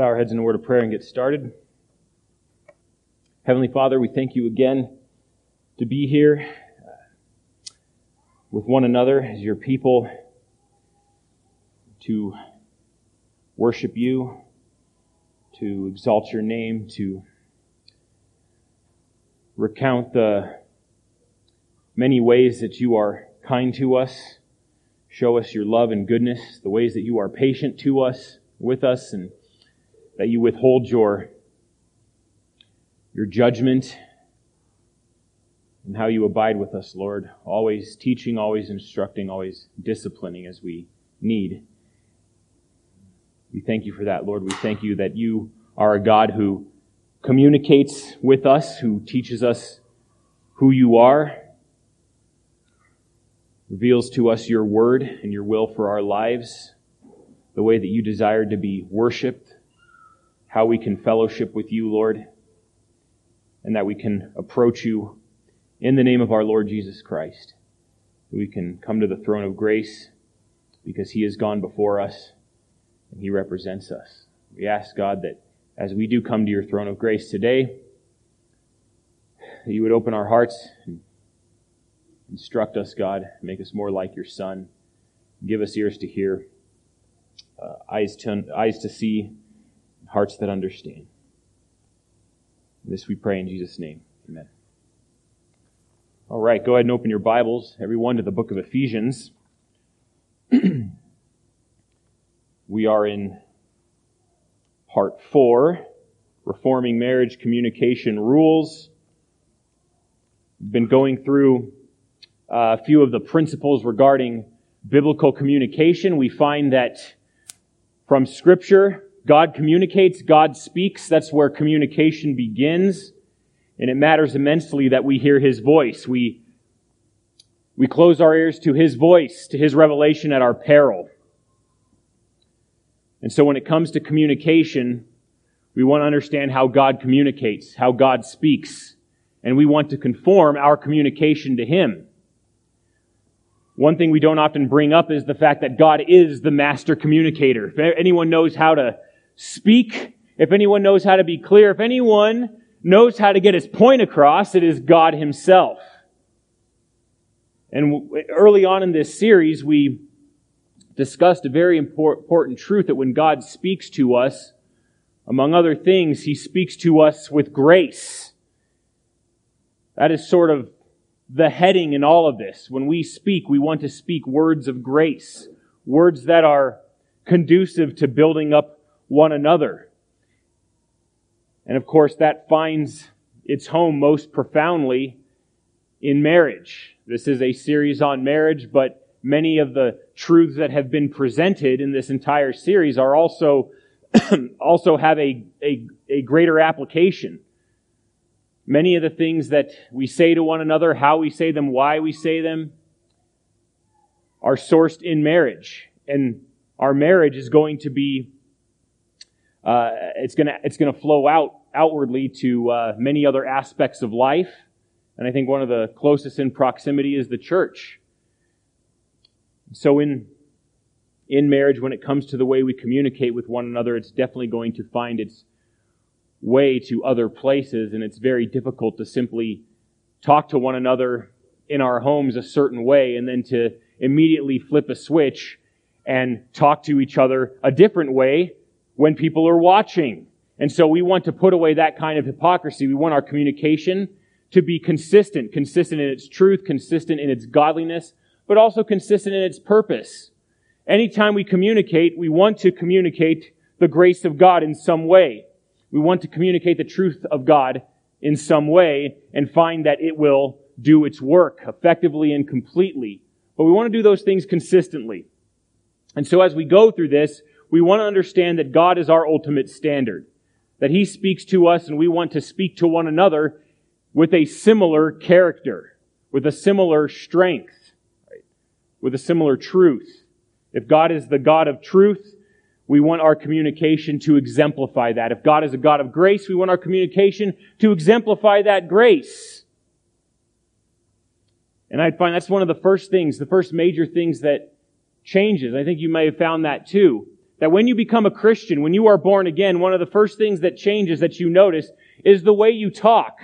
bow our heads in a word of prayer and get started. Heavenly Father, we thank you again to be here uh, with one another as your people to worship you, to exalt your name, to recount the many ways that you are kind to us, show us your love and goodness, the ways that you are patient to us, with us, and that you withhold your, your judgment and how you abide with us, Lord, always teaching, always instructing, always disciplining as we need. We thank you for that, Lord. We thank you that you are a God who communicates with us, who teaches us who you are, reveals to us your word and your will for our lives, the way that you desire to be worshiped, how we can fellowship with you, Lord, and that we can approach you in the name of our Lord Jesus Christ. We can come to the throne of grace because he has gone before us and he represents us. We ask God that as we do come to your throne of grace today, that you would open our hearts and instruct us, God, make us more like your Son. Give us ears to hear, uh, eyes to eyes to see, hearts that understand. This we pray in Jesus' name. Amen. All right, go ahead and open your Bibles, everyone, to the book of Ephesians. we are in part four, Reforming Marriage Communication Rules. We've been going through uh, a few of the principles regarding biblical communication. We find that from Scripture, God communicates, God speaks. That's where communication begins. And it matters immensely that we hear His voice. We, we close our ears to His voice, to His revelation at our peril. And so when it comes to communication, we want to understand how God communicates, how God speaks, and we want to conform our communication to Him. One thing we don't often bring up is the fact that God is the master communicator. If anyone knows how to speak, if anyone knows how to be clear, if anyone knows how to get his point across, it is God himself. And early on in this series, we discussed a very important truth that when God speaks to us, among other things, he speaks to us with grace. That is sort of the heading in all of this. When we speak, we want to speak words of grace, words that are conducive to building up one another. And of course, that finds its home most profoundly in marriage. This is a series on marriage, but many of the truths that have been presented in this entire series are also, also have a, a, a greater application. Many of the things that we say to one another, how we say them, why we say them, are sourced in marriage. And our marriage is going to be, uh, it's gonna, it's gonna flow out outwardly to uh, many other aspects of life. And I think one of the closest in proximity is the church. So in, in marriage, when it comes to the way we communicate with one another, it's definitely going to find its way to other places, and it's very difficult to simply talk to one another in our homes a certain way and then to immediately flip a switch and talk to each other a different way when people are watching. And so we want to put away that kind of hypocrisy. We want our communication to be consistent, consistent in its truth, consistent in its godliness, but also consistent in its purpose. Anytime we communicate, we want to communicate the grace of God in some way. We want to communicate the truth of God in some way and find that it will do its work effectively and completely. But we want to do those things consistently. And so as we go through this, we want to understand that God is our ultimate standard. That He speaks to us and we want to speak to one another with a similar character, with a similar strength with a similar truth. If God is the God of truth, we want our communication to exemplify that. If God is a God of grace, we want our communication to exemplify that grace. And I find that's one of the first things, the first major things that changes. I think you may have found that too. That when you become a Christian, when you are born again, one of the first things that changes that you notice is the way you talk.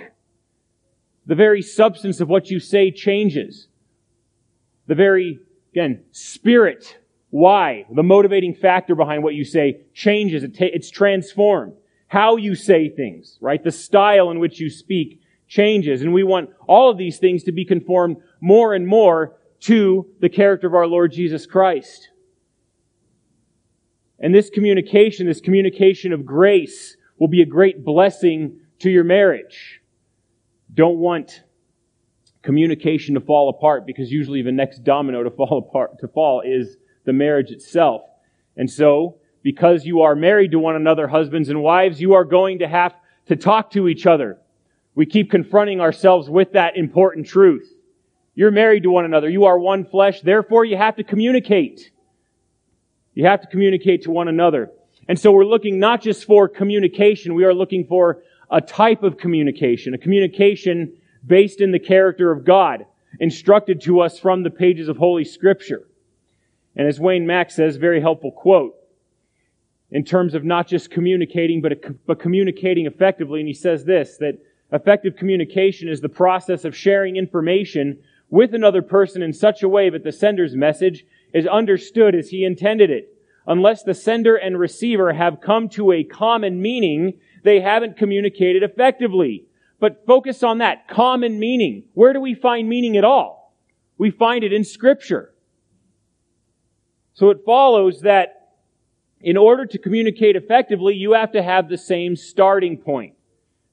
The very substance of what you say changes. The very, again, spirit, why, the motivating factor behind what you say changes. It ta- it's transformed. How you say things, right? The style in which you speak changes. And we want all of these things to be conformed more and more to the character of our Lord Jesus Christ. And this communication, this communication of grace, will be a great blessing to your marriage. Don't want communication to fall apart because usually the next domino to fall apart, to fall is the marriage itself. And so, because you are married to one another, husbands and wives, you are going to have to talk to each other. We keep confronting ourselves with that important truth. You're married to one another. You are one flesh. Therefore, you have to communicate. You have to communicate to one another. And so we're looking not just for communication, we are looking for a type of communication, a communication based in the character of God, instructed to us from the pages of Holy Scripture. And as Wayne Mack says, very helpful quote, in terms of not just communicating, but, but communicating effectively. And he says this, that effective communication is the process of sharing information with another person in such a way that the sender's message is understood as he intended it. Unless the sender and receiver have come to a common meaning, they haven't communicated effectively. But focus on that common meaning. Where do we find meaning at all? We find it in scripture. So it follows that in order to communicate effectively, you have to have the same starting point.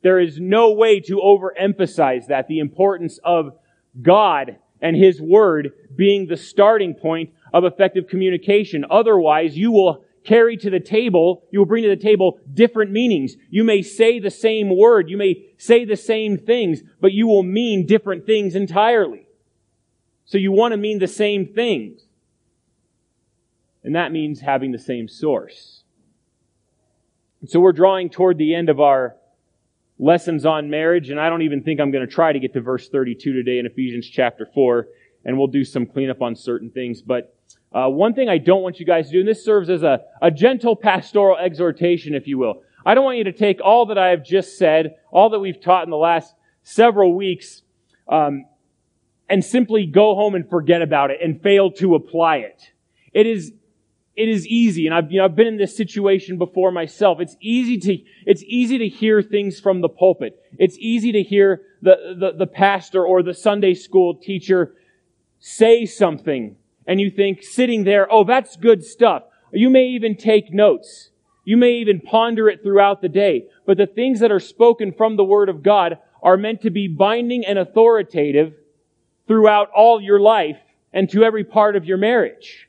There is no way to overemphasize that, the importance of God and His Word being the starting point of effective communication. Otherwise, you will carry to the table, you will bring to the table different meanings. You may say the same word, you may say the same things, but you will mean different things entirely. So you want to mean the same things. And that means having the same source. so we're drawing toward the end of our lessons on marriage, and I don't even think I'm going to try to get to verse 32 today in Ephesians chapter 4, and we'll do some cleanup on certain things. But uh, one thing I don't want you guys to do, and this serves as a, a gentle pastoral exhortation, if you will. I don't want you to take all that I have just said, all that we've taught in the last several weeks, um, and simply go home and forget about it and fail to apply it. It is, it is easy, and I've, you know, I've been in this situation before myself. It's easy to, it's easy to hear things from the pulpit. It's easy to hear the, the, the pastor or the Sunday school teacher say something and you think sitting there, oh, that's good stuff. You may even take notes. You may even ponder it throughout the day. But the things that are spoken from the Word of God are meant to be binding and authoritative throughout all your life and to every part of your marriage.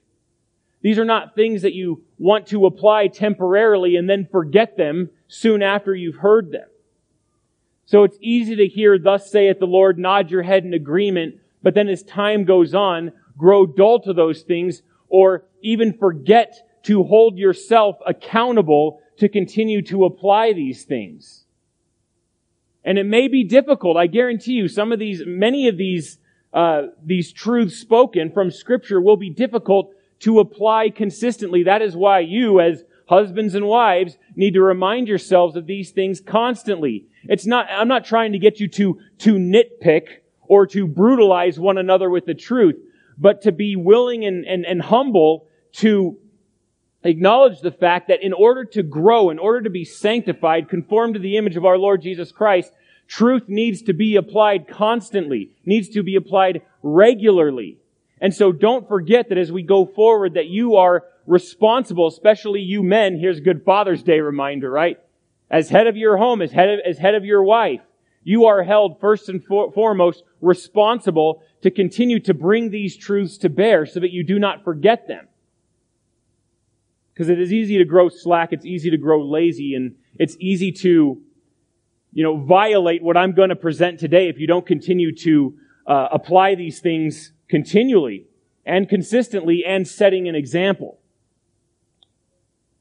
These are not things that you want to apply temporarily and then forget them soon after you've heard them. So it's easy to hear, thus saith the Lord, nod your head in agreement, but then as time goes on, grow dull to those things or even forget to hold yourself accountable to continue to apply these things. And it may be difficult. I guarantee you some of these, many of these, uh, these truths spoken from scripture will be difficult to apply consistently. That is why you as husbands and wives need to remind yourselves of these things constantly. It's not, I'm not trying to get you to, to nitpick or to brutalize one another with the truth but to be willing and, and, and humble to acknowledge the fact that in order to grow, in order to be sanctified, conform to the image of our Lord Jesus Christ, truth needs to be applied constantly, needs to be applied regularly. And so don't forget that as we go forward that you are responsible, especially you men, here's a good Father's Day reminder, right? As head of your home, as head of, as head of your wife, you are held first and for, foremost responsible to continue to bring these truths to bear so that you do not forget them. Because it is easy to grow slack, it's easy to grow lazy, and it's easy to, you know, violate what I'm going to present today if you don't continue to uh, apply these things continually and consistently and setting an example.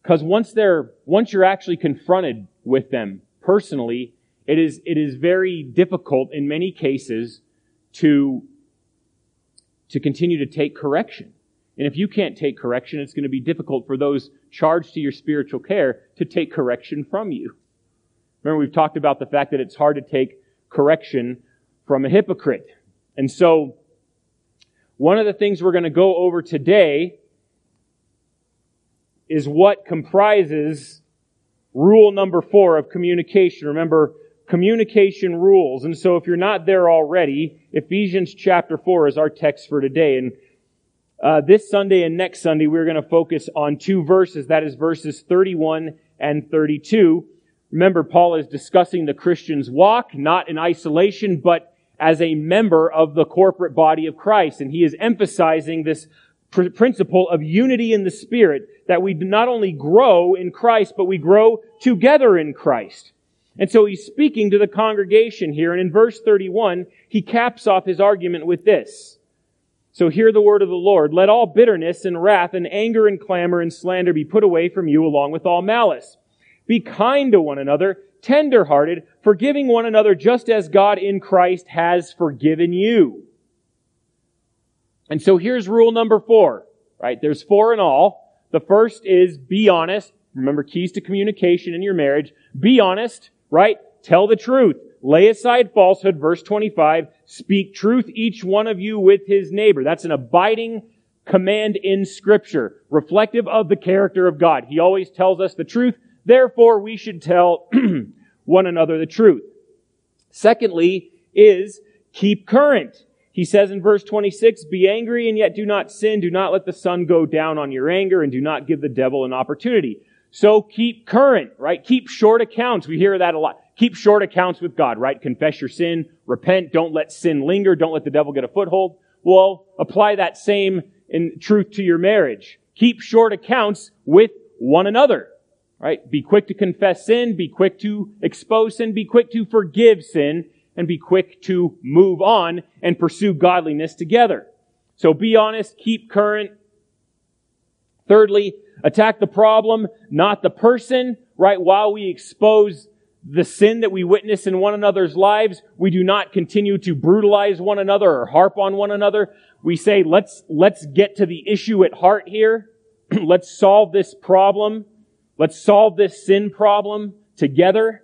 Because once they're, once you're actually confronted with them personally, it is, it is very difficult in many cases to to continue to take correction. And if you can't take correction, it's going to be difficult for those charged to your spiritual care to take correction from you. Remember, we've talked about the fact that it's hard to take correction from a hypocrite. And so, one of the things we're going to go over today is what comprises rule number four of communication. Remember, communication rules. And so if you're not there already, Ephesians chapter four is our text for today. And uh, this Sunday and next Sunday, we're going to focus on two verses. That is verses 31 and 32. Remember, Paul is discussing the Christian's walk, not in isolation, but as a member of the corporate body of Christ. And he is emphasizing this pr- principle of unity in the Spirit, that we not only grow in Christ, but we grow together in Christ. And so he's speaking to the congregation here, and in verse 31, he caps off his argument with this. So hear the word of the Lord. Let all bitterness and wrath and anger and clamor and slander be put away from you along with all malice. Be kind to one another, tender-hearted, forgiving one another just as God in Christ has forgiven you. And so here's rule number four, right? There's four in all. The first is be honest. Remember keys to communication in your marriage. Be honest, right? Tell the truth. Lay aside falsehood, verse 25. Speak truth, each one of you with his neighbor. That's an abiding command in scripture, reflective of the character of God. He always tells us the truth. Therefore, we should tell one another the truth. Secondly, is keep current. He says in verse 26, be angry and yet do not sin. Do not let the sun go down on your anger and do not give the devil an opportunity. So keep current, right? Keep short accounts. We hear that a lot. Keep short accounts with God, right? Confess your sin, repent, don't let sin linger, don't let the devil get a foothold. Well, apply that same in truth to your marriage. Keep short accounts with one another. Right? Be quick to confess sin, be quick to expose sin, be quick to forgive sin, and be quick to move on and pursue godliness together. So be honest, keep current. Thirdly, attack the problem, not the person, right? While we expose the sin that we witness in one another's lives, we do not continue to brutalize one another or harp on one another. We say, let's, let's get to the issue at heart here. let's solve this problem. Let's solve this sin problem together.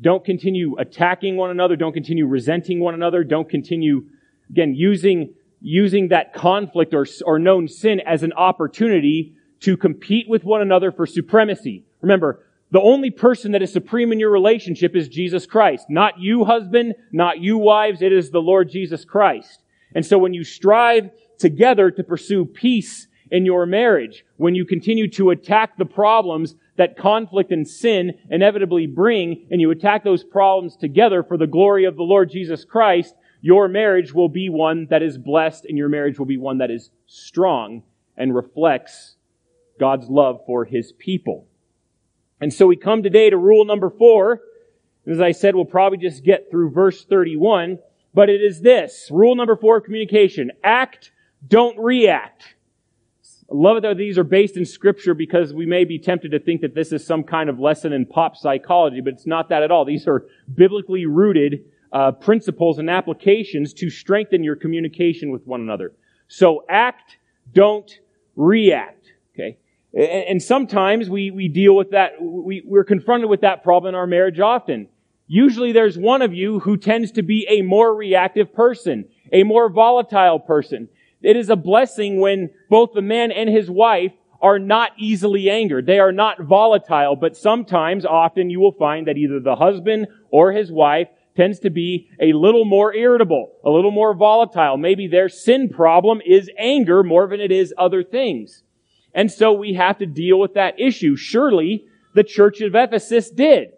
Don't continue attacking one another. Don't continue resenting one another. Don't continue, again, using, using that conflict or, or known sin as an opportunity to compete with one another for supremacy. Remember, the only person that is supreme in your relationship is Jesus Christ. Not you, husband, not you, wives. It is the Lord Jesus Christ. And so when you strive together to pursue peace in your marriage, when you continue to attack the problems that conflict and sin inevitably bring, and you attack those problems together for the glory of the Lord Jesus Christ, your marriage will be one that is blessed, and your marriage will be one that is strong and reflects God's love for His people. And so we come today to rule number four. As I said, we'll probably just get through verse 31, but it is this. Rule number four of communication. Act, don't react. I love it that these are based in scripture because we may be tempted to think that this is some kind of lesson in pop psychology, but it's not that at all. These are biblically rooted uh, principles and applications to strengthen your communication with one another. So act, don't react. And, sometimes we, we deal with that, we, we're confronted with that problem in our marriage often. Usually there's one of you who tends to be a more reactive person, a more volatile person. It is a blessing when both the man and his wife are not easily angered. They are not volatile, but sometimes, often you will find that either the husband or his wife tends to be a little more irritable, a little more volatile. Maybe their sin problem is anger more than it is other things. And so we have to deal with that issue. Surely the church of Ephesus did.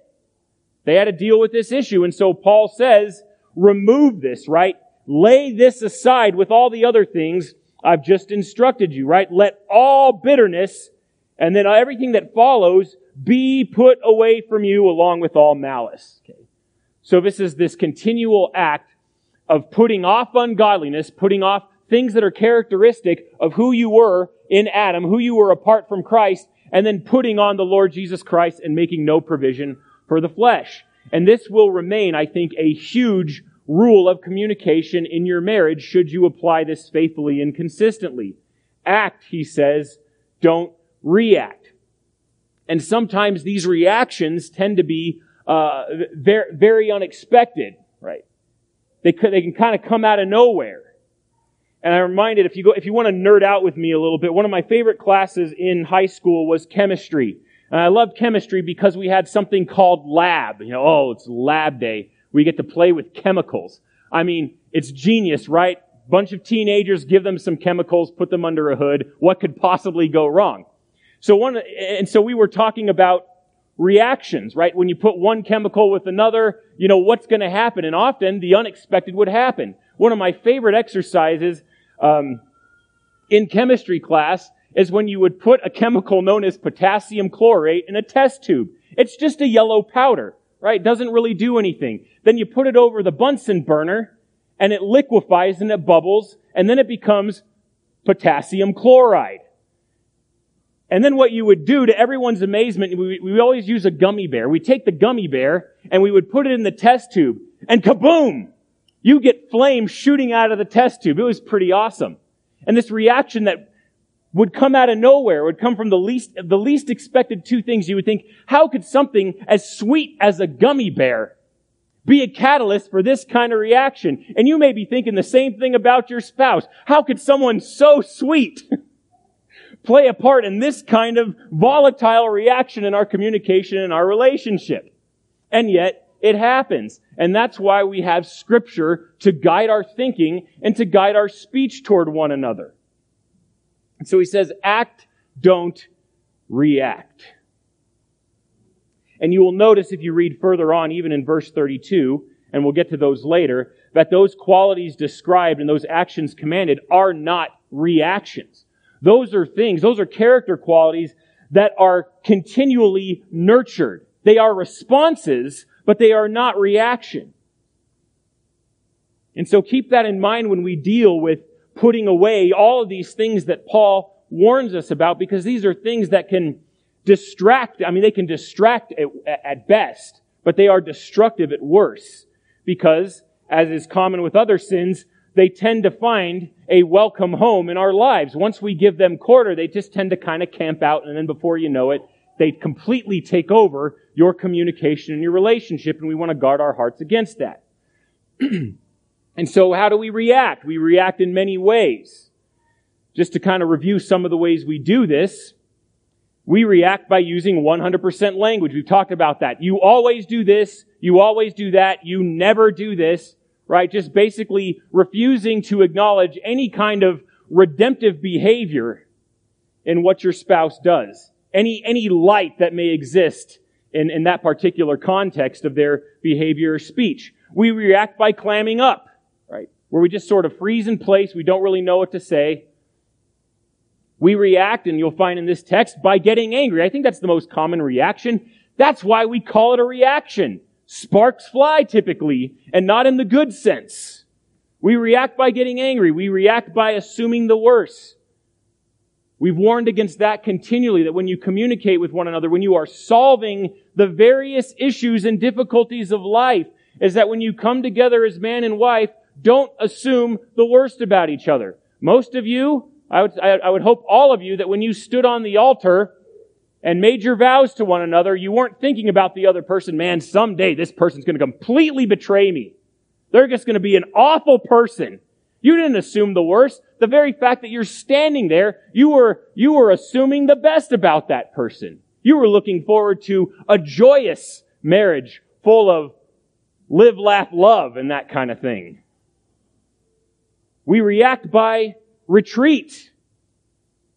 They had to deal with this issue. And so Paul says, remove this, right? Lay this aside with all the other things I've just instructed you, right? Let all bitterness and then everything that follows be put away from you along with all malice. Okay. So this is this continual act of putting off ungodliness, putting off things that are characteristic of who you were in Adam, who you were apart from Christ, and then putting on the Lord Jesus Christ and making no provision for the flesh. And this will remain, I think, a huge rule of communication in your marriage should you apply this faithfully and consistently. Act, he says, don't react. And sometimes these reactions tend to be uh, very, very unexpected, right? They, could, they can kind of come out of nowhere. And I'm reminded, if you go, if you want to nerd out with me a little bit, one of my favorite classes in high school was chemistry. And I loved chemistry because we had something called lab. You know, oh, it's lab day. We get to play with chemicals. I mean, it's genius, right? Bunch of teenagers, give them some chemicals, put them under a hood. What could possibly go wrong? So one, and so we were talking about reactions, right? When you put one chemical with another, you know, what's going to happen? And often the unexpected would happen. One of my favorite exercises, um, in chemistry class is when you would put a chemical known as potassium chlorate in a test tube. It's just a yellow powder, right? Doesn't really do anything. Then you put it over the Bunsen burner and it liquefies and it bubbles and then it becomes potassium chloride. And then what you would do to everyone's amazement, we, we always use a gummy bear. We take the gummy bear and we would put it in the test tube and kaboom! You get flames shooting out of the test tube. It was pretty awesome. And this reaction that would come out of nowhere, would come from the least, the least expected two things. You would think, how could something as sweet as a gummy bear be a catalyst for this kind of reaction? And you may be thinking the same thing about your spouse. How could someone so sweet play a part in this kind of volatile reaction in our communication and our relationship? And yet, it happens. And that's why we have scripture to guide our thinking and to guide our speech toward one another. And So he says, act, don't react. And you will notice if you read further on, even in verse 32, and we'll get to those later, that those qualities described and those actions commanded are not reactions. Those are things, those are character qualities that are continually nurtured. They are responses, but they are not reaction. And so keep that in mind when we deal with putting away all of these things that Paul warns us about because these are things that can distract. I mean, they can distract at, best, but they are destructive at worst because, as is common with other sins, they tend to find a welcome home in our lives. Once we give them quarter, they just tend to kind of camp out, and then before you know it, they completely take over your communication and your relationship, and we want to guard our hearts against that. And so how do we react? We react in many ways. Just to kind of review some of the ways we do this, we react by using 100% language. We've talked about that. You always do this. You always do that. You never do this, right? Just basically refusing to acknowledge any kind of redemptive behavior in what your spouse does. Any, any light that may exist in, in that particular context of their behavior or speech. We react by clamming up right? where we just sort of freeze in place. We don't really know what to say. We react, and you'll find in this text, by getting angry. I think that's the most common reaction. That's why we call it a reaction. Sparks fly typically, and not in the good sense. We react by getting angry. We react by assuming the worst. We've warned against that continually, that when you communicate with one another, when you are solving the various issues and difficulties of life, is that when you come together as man and wife, don't assume the worst about each other. Most of you, I would, I would hope all of you, that when you stood on the altar and made your vows to one another, you weren't thinking about the other person, man, someday this person's going to completely betray me. They're just going to be an awful person. You didn't assume the worst. The very fact that you're standing there, you were, you were assuming the best about that person. You were looking forward to a joyous marriage full of live, laugh, love and that kind of thing. We react by retreat.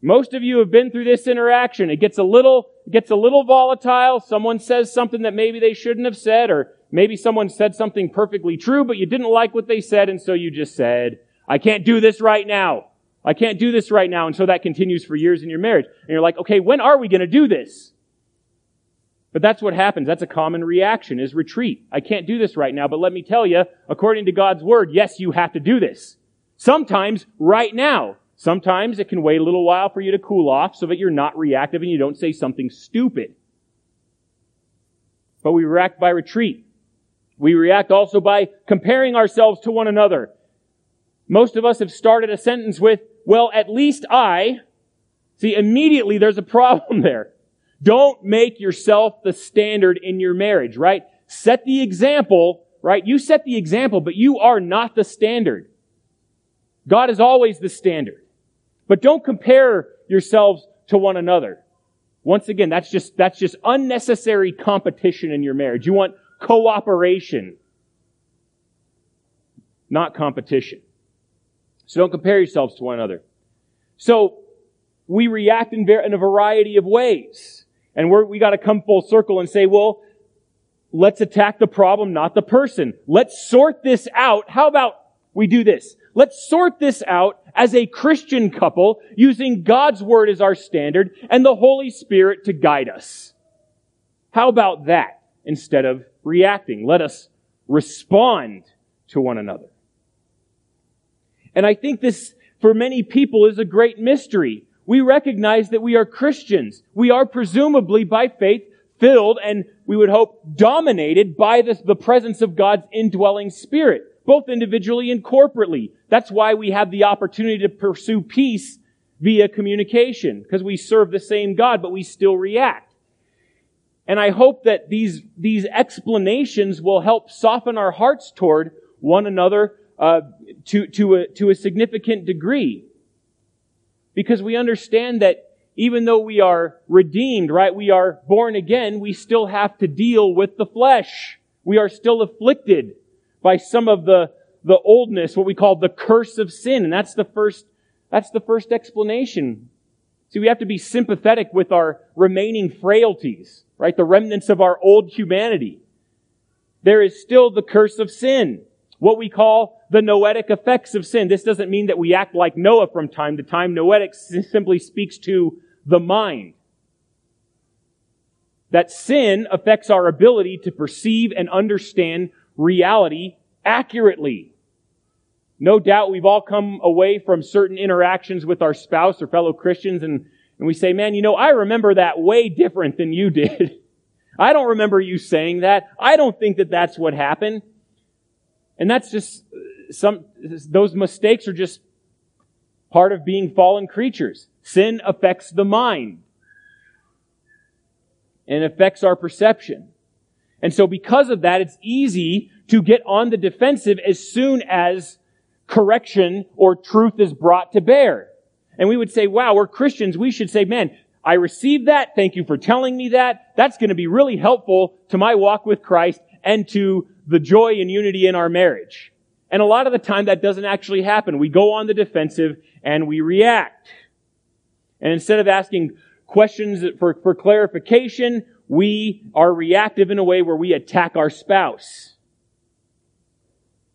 Most of you have been through this interaction. It gets a little, gets a little volatile. Someone says something that maybe they shouldn't have said, or maybe someone said something perfectly true, but you didn't like what they said, and so you just said, I can't do this right now. I can't do this right now. And so that continues for years in your marriage. And you're like, okay, when are we going to do this? But that's what happens. That's a common reaction is retreat. I can't do this right now, but let me tell you, according to God's word, yes, you have to do this. Sometimes right now. Sometimes it can wait a little while for you to cool off so that you're not reactive and you don't say something stupid. But we react by retreat. We react also by comparing ourselves to one another. Most of us have started a sentence with, well, at least I, See, immediately there's a problem there. Don't make yourself the standard in your marriage, right? Set the example, right? You set the example, but you are not the standard. God is always the standard. But don't compare yourselves to one another. Once again, that's just, that's just unnecessary competition in your marriage. You want cooperation, not competition. So don't compare yourselves to one another. So we react in, in a variety of ways. And we're, we gotta come full circle and say, well, let's attack the problem, not the person. Let's sort this out. How about we do this? Let's sort this out as a Christian couple using God's Word as our standard and the Holy Spirit to guide us. How about that instead of reacting? Let us respond to one another. And I think this, for many people, is a great mystery. We recognize that we are Christians. We are presumably by faith filled and we would hope dominated by the, presence of God's indwelling spirit both individually and corporately. That's why we have the opportunity to pursue peace via communication, because we serve the same God, but we still react. And I hope that these, these explanations will help soften our hearts toward one another uh, to, to, a, to a significant degree. Because we understand that even though we are redeemed, right, we are born again, we still have to deal with the flesh. We are still afflicted by some of the, the oldness, what we call the curse of sin. And that's the first, that's the first explanation. See, we have to be sympathetic with our remaining frailties, right? The remnants of our old humanity. There is still the curse of sin. What we call the noetic effects of sin. This doesn't mean that we act like Noah from time to time. Noetic simply speaks to the mind. That sin affects our ability to perceive and understand reality accurately. No doubt we've all come away from certain interactions with our spouse or fellow Christians and, and we say, man, you know, I remember that way different than you did. I don't remember you saying that. I don't think that that's what happened. And that's just some, those mistakes are just part of being fallen creatures. Sin affects the mind and affects our perception. And so because of that, it's easy to get on the defensive as soon as correction or truth is brought to bear. And we would say, wow, we're Christians. We should say, man, I received that. Thank you for telling me that. That's going to be really helpful to my walk with Christ and to the joy and unity in our marriage. And a lot of the time that doesn't actually happen. We go on the defensive and we react. And instead of asking questions for, for clarification, we are reactive in a way where we attack our spouse.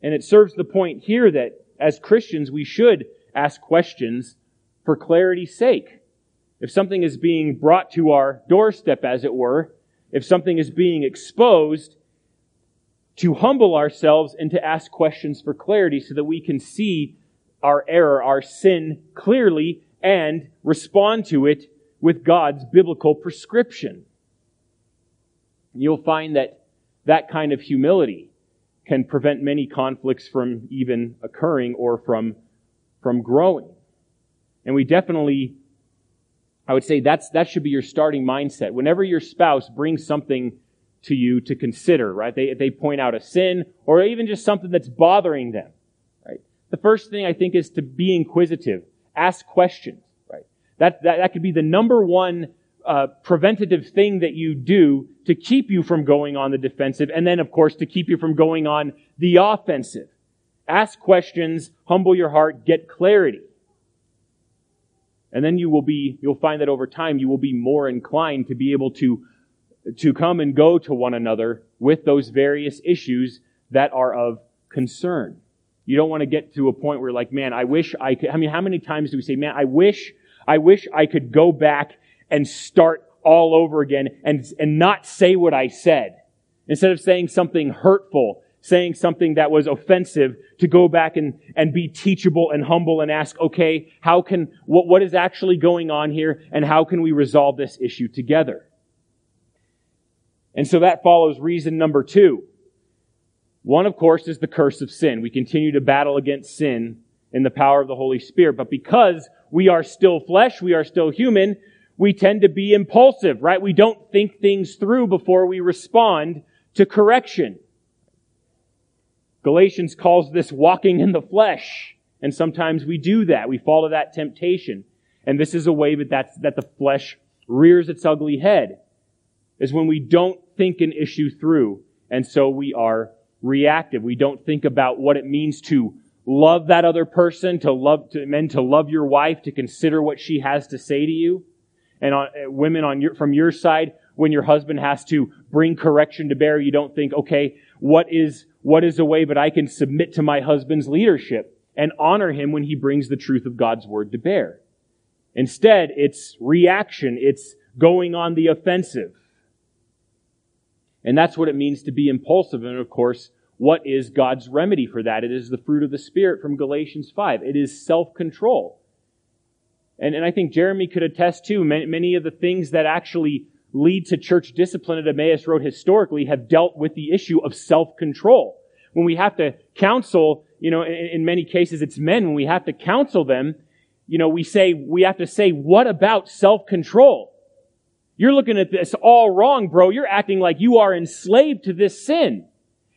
And it serves the point here that as Christians, we should ask questions for clarity's sake. If something is being brought to our doorstep, as it were, if something is being exposed, to humble ourselves and to ask questions for clarity so that we can see our error, our sin clearly and respond to it with God's biblical prescription. You'll find that that kind of humility can prevent many conflicts from even occurring or from, from growing. And we definitely, I would say that's, that should be your starting mindset. Whenever your spouse brings something to you to consider, right? They, they point out a sin or even just something that's bothering them, right? The first thing I think is to be inquisitive. Ask questions, right? That, that, that could be the number one uh, preventative thing that you do to keep you from going on the defensive, and then, of course, to keep you from going on the offensive. Ask questions, humble your heart, get clarity. And then you will be, you'll find that over time you will be more inclined to be able to, to come and go to one another with those various issues that are of concern. You don't want to get to a point where you're like, man, I wish I could, I mean, how many times do we say, man, I wish, I wish I could go back and start all over again and, and not say what I said. Instead of saying something hurtful, saying something that was offensive, to go back and, and be teachable and humble and ask, okay, how can, what, what is actually going on here and how can we resolve this issue together? And so that follows reason number two. One, of course, is the curse of sin. We continue to battle against sin in the power of the Holy Spirit, but because we are still flesh, we are still human, we tend to be impulsive, right? We don't think things through before we respond to correction. Galatians calls this walking in the flesh. And sometimes we do that. We fall to that temptation. And this is a way that that the flesh rears its ugly head. Is when we don't think an issue through. And so we are reactive. We don't think about what it means to love that other person, to love, to, men to love your wife, to consider what she has to say to you. And on, uh, women on your, from your side, when your husband has to bring correction to bear, you don't think, okay, what is, what is a way but I can submit to my husband's leadership and honor him when he brings the truth of God's word to bear. Instead, it's reaction. It's going on the offensive. And that's what it means to be impulsive. And of course, what is God's remedy for that? It is the fruit of the Spirit from Galatians 5. It is self-control. And, and I think Jeremy could attest to many, many of the things that actually lead to church discipline at Emmaus Road historically have dealt with the issue of self-control. When we have to counsel, you know, in, in many cases it's men, when we have to counsel them, you know, we say, we have to say, what about self-control? You're looking at this all wrong, bro. You're acting like you are enslaved to this sin.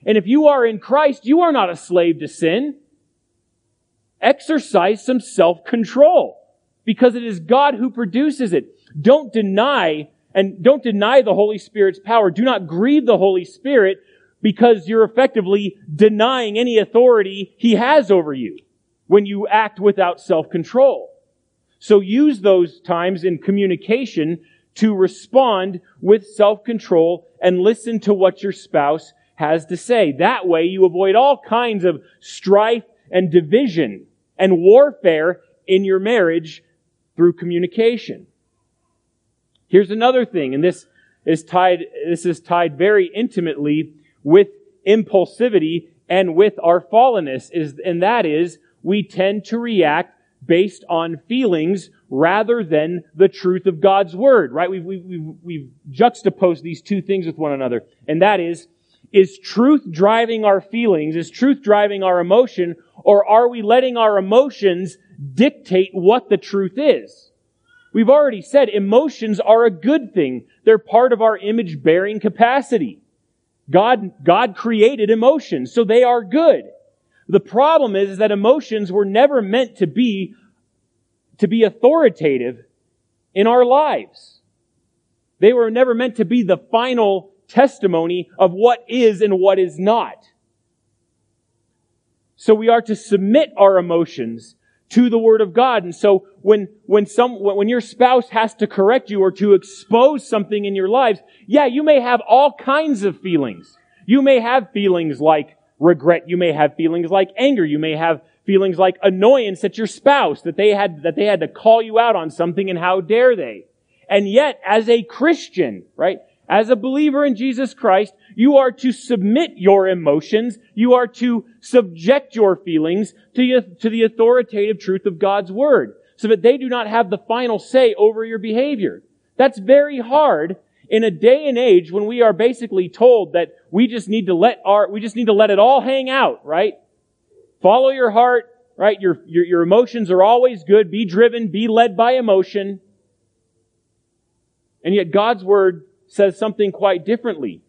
And if you are in Christ, you are not a slave to sin. Exercise some self-control because it is God who produces it. Don't deny and don't deny the Holy Spirit's power. Do not grieve the Holy Spirit because you're effectively denying any authority He has over you when you act without self-control. So use those times in communication to respond with self-control and listen to what your spouse has to say. That way you avoid all kinds of strife and division and warfare in your marriage through communication. Here's another thing, and this is tied, this is tied very intimately with impulsivity and with our fallenness, is, and that is we tend to react based on feelings rather than the truth of God's word, right? We've, we've, we've, juxtaposed these two things with one another. And that is, is truth driving our feelings? Is truth driving our emotion? Or are we letting our emotions dictate what the truth is? We've already said emotions are a good thing. They're part of our image bearing capacity. God, God created emotions, so they are good. The problem is, is that emotions were never meant to be to be authoritative in our lives. They were never meant to be the final testimony of what is and what is not. So we are to submit our emotions to the Word of God. And so when, when some, when your spouse has to correct you or to expose something in your lives, yeah, you may have all kinds of feelings. You may have feelings like regret. You may have feelings like anger. You may have feelings like annoyance at your spouse that they had, that they had to call you out on something and how dare they. And yet, as a Christian, right, as a believer in Jesus Christ, you are to submit your emotions, you are to subject your feelings to, to the authoritative truth of God's Word, so that they do not have the final say over your behavior. That's very hard in a day and age when we are basically told that we just need to let our, we just need to let it all hang out, right? Follow your heart, right? Your, your, your emotions are always good. Be driven, be led by emotion. And yet God's word says something quite differently.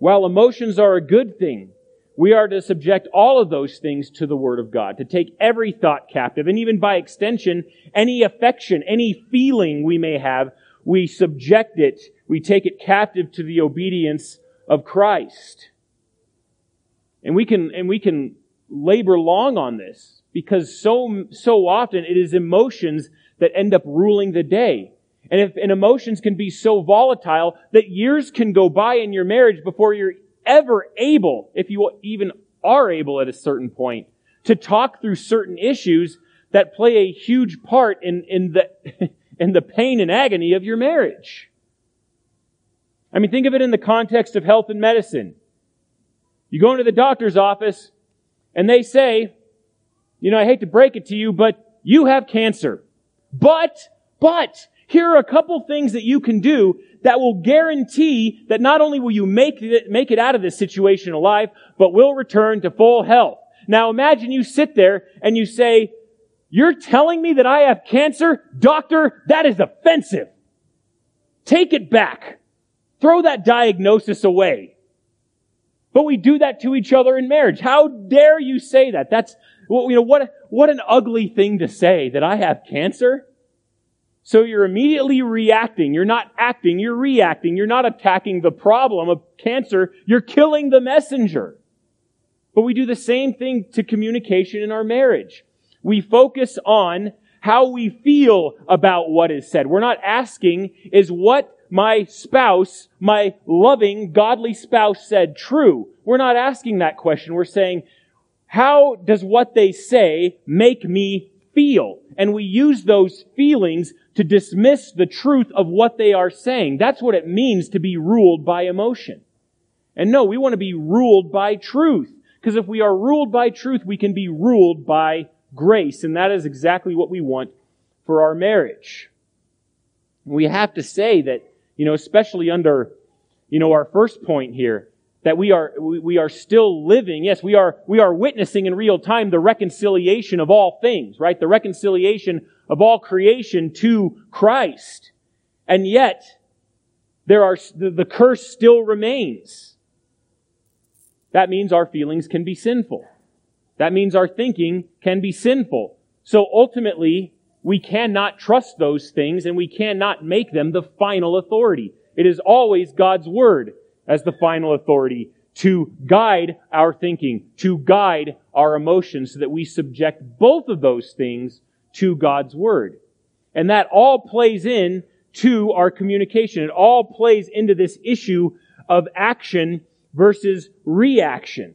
While emotions are a good thing, we are to subject all of those things to the Word of God, to take every thought captive, and even by extension, any affection, any feeling we may have, we subject it, we take it captive to the obedience of Christ. And we can, and we can labor long on this because so, so often it is emotions that end up ruling the day. And if, and emotions can be so volatile that years can go by in your marriage before you're ever able, if you even are able at a certain point, to talk through certain issues that play a huge part in, in the, in the pain and agony of your marriage. I mean, think of it in the context of health and medicine. You go into the doctor's office and they say, you know, I hate to break it to you, but you have cancer. But, but, here are a couple things that you can do that will guarantee that not only will you make it, make it out of this situation alive, but will return to full health. Now imagine you sit there and you say, You're telling me that I have cancer? Doctor, that is offensive. Take it back. Throw that diagnosis away. But we do that to each other in marriage. How dare you say that? That's, you know, what, what an ugly thing to say that I have cancer. So you're immediately reacting. You're not acting, you're reacting. You're not attacking the problem of cancer. You're killing the messenger. But we do the same thing to communication in our marriage. We focus on how we feel about what is said. We're not asking, is what my spouse, my loving, godly spouse said true? We're not asking that question. We're saying, how does what they say make me feel? And we use those feelings to dismiss the truth of what they are saying. That's what it means to be ruled by emotion. And no, we want to be ruled by truth. Because if we are ruled by truth, we can be ruled by grace. And that is exactly what we want for our marriage. We have to say that, you know, especially under, you know, our first point here, that we are, we are still living, yes, we are, we are witnessing in real time the reconciliation of all things, right? The reconciliation of all creation to Christ. And yet, there are, the, the curse still remains. That means our feelings can be sinful. That means our thinking can be sinful. So ultimately, we cannot trust those things and we cannot make them the final authority. It is always God's Word as the final authority to guide our thinking, to guide our emotions so that we subject both of those things to God's Word. And that all plays in to our communication. It all plays into this issue of action versus reaction.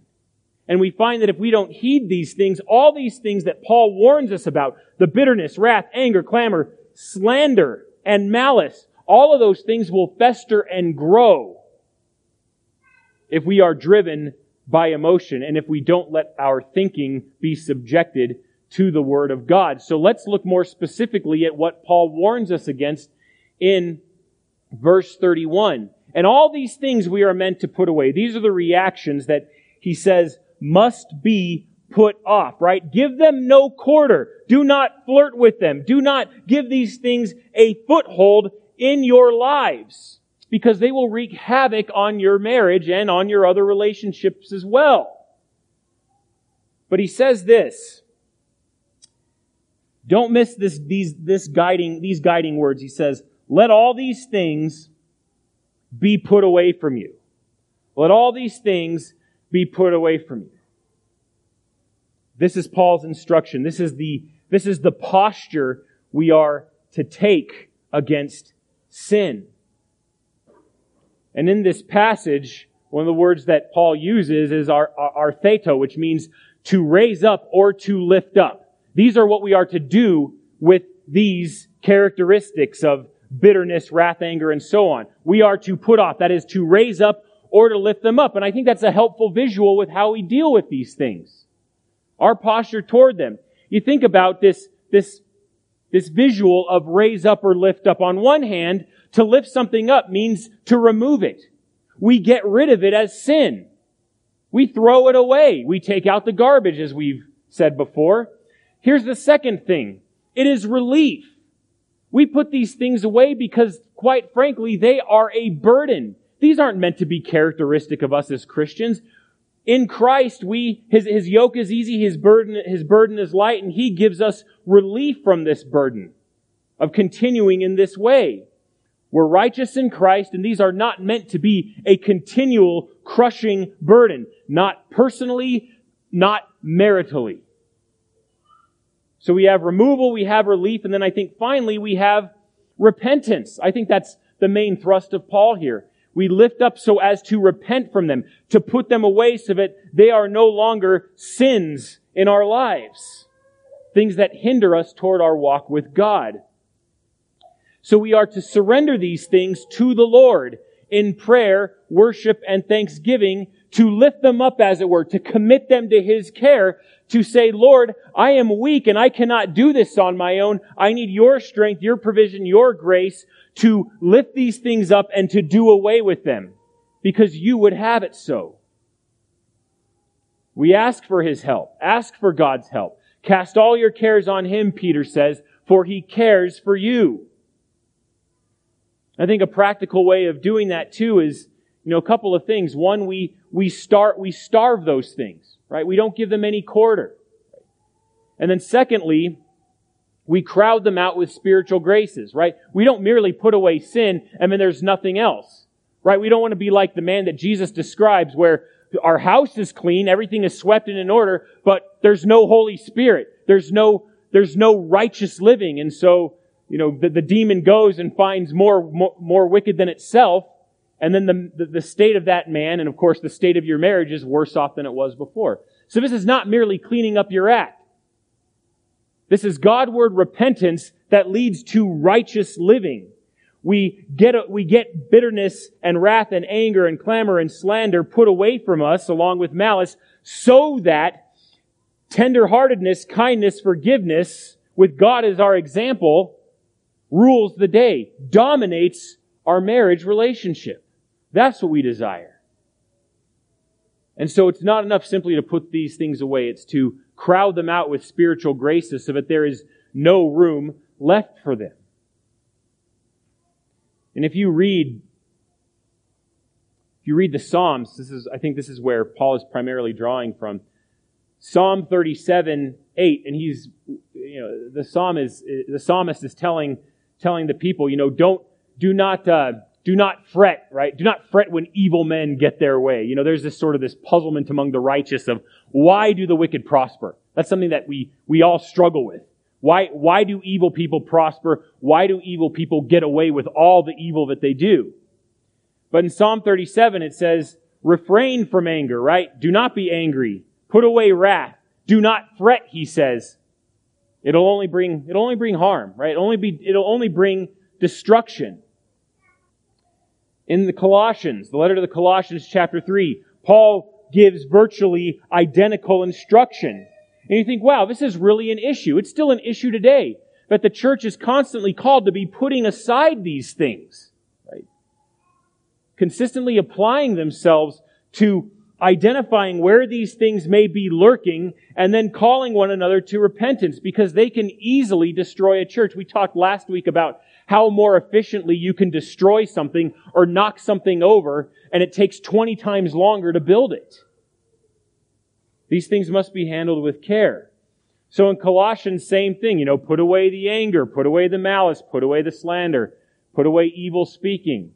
And we find that if we don't heed these things, all these things that Paul warns us about, the bitterness, wrath, anger, clamor, slander, and malice, all of those things will fester and grow if we are driven by emotion and if we don't let our thinking be subjected to the Word of God. So let's look more specifically at what Paul warns us against in verse 31. And all these things we are meant to put away. These are the reactions that he says must be put off, right? Give them no quarter. Do not flirt with them. Do not give these things a foothold in your lives because they will wreak havoc on your marriage and on your other relationships as well. But he says this. Don't miss this, these, this guiding, these guiding words. He says, let all these things be put away from you. Let all these things be put away from you. This is Paul's instruction. This is the, this is the posture we are to take against sin. And in this passage, one of the words that Paul uses is our, our, artheto, which means to raise up or to lift up. These are what we are to do with these characteristics of bitterness, wrath, anger, and so on. We are to put off, that is to raise up or to lift them up. And I think that's a helpful visual with how we deal with these things. Our posture toward them. You think about this, this, this visual of raise up or lift up. On one hand, to lift something up means to remove it. We get rid of it as sin. We throw it away. We take out the garbage, as we've said before. Here's the second thing. It is relief. We put these things away because, quite frankly, they are a burden. These aren't meant to be characteristic of us as Christians. In Christ, we, his, his yoke is easy, his burden, his burden is light, and he gives us relief from this burden of continuing in this way. We're righteous in Christ, and these are not meant to be a continual crushing burden. Not personally, not maritally. So we have removal, we have relief, and then I think finally we have repentance. I think that's the main thrust of Paul here. We lift up so as to repent from them, to put them away so that they are no longer sins in our lives. Things that hinder us toward our walk with God. So we are to surrender these things to the Lord in prayer, worship, and thanksgiving to lift them up, as it were, to commit them to His care, to say, Lord, I am weak and I cannot do this on my own. I need your strength, your provision, your grace to lift these things up and to do away with them because you would have it so. We ask for His help. Ask for God's help. Cast all your cares on him, Peter says, for he cares for you. I think a practical way of doing that too is, you know, a couple of things. One, we, we start, we starve those things, right? We don't give them any quarter. And then secondly, we crowd them out with spiritual graces, right? We don't merely put away sin and then there's nothing else, right? We don't want to be like the man that Jesus describes where our house is clean, everything is swept and in order, but there's no Holy Spirit. There's no, there's no righteous living. And so, you know, the, the demon goes and finds more, more, more wicked than itself. And then the, the, the state of that man, and of course the state of your marriage is worse off than it was before. So this is not merely cleaning up your act. This is Godward repentance that leads to righteous living. We get, we get bitterness and wrath and anger and clamor and slander put away from us along with malice so that tenderheartedness, kindness, forgiveness with God as our example rules the day, dominates our marriage relationship. That's what we desire. And so it's not enough simply to put these things away. It's to crowd them out with spiritual graces so that there is no room left for them. And if you read if you read the Psalms, this is I think this is where Paul is primarily drawing from. Psalm 37, 8, and he's you know the psalm is the psalmist is telling telling the people, you know, don't do not uh, do not fret, right? Do not fret when evil men get their way. You know, there's this sort of this puzzlement among the righteous of why do the wicked prosper? That's something that we, we all struggle with. Why, why do evil people prosper? Why do evil people get away with all the evil that they do? But in Psalm 37, it says, refrain from anger, right? Do not be angry. Put away wrath. Do not fret, he says. It'll only bring, it'll only bring harm, right? It'll only be, it'll only bring destruction in the Colossians, the letter to the Colossians chapter 3, Paul gives virtually identical instruction. And you think, wow, this is really an issue. It's still an issue today. But the church is constantly called to be putting aside these things, right? Consistently applying themselves to identifying where these things may be lurking and then calling one another to repentance because they can easily destroy a church. We talked last week about how more efficiently you can destroy something or knock something over, and it takes 20 times longer to build it. These things must be handled with care. So in Colossians, same thing, you know, put away the anger, put away the malice, put away the slander, put away evil speaking.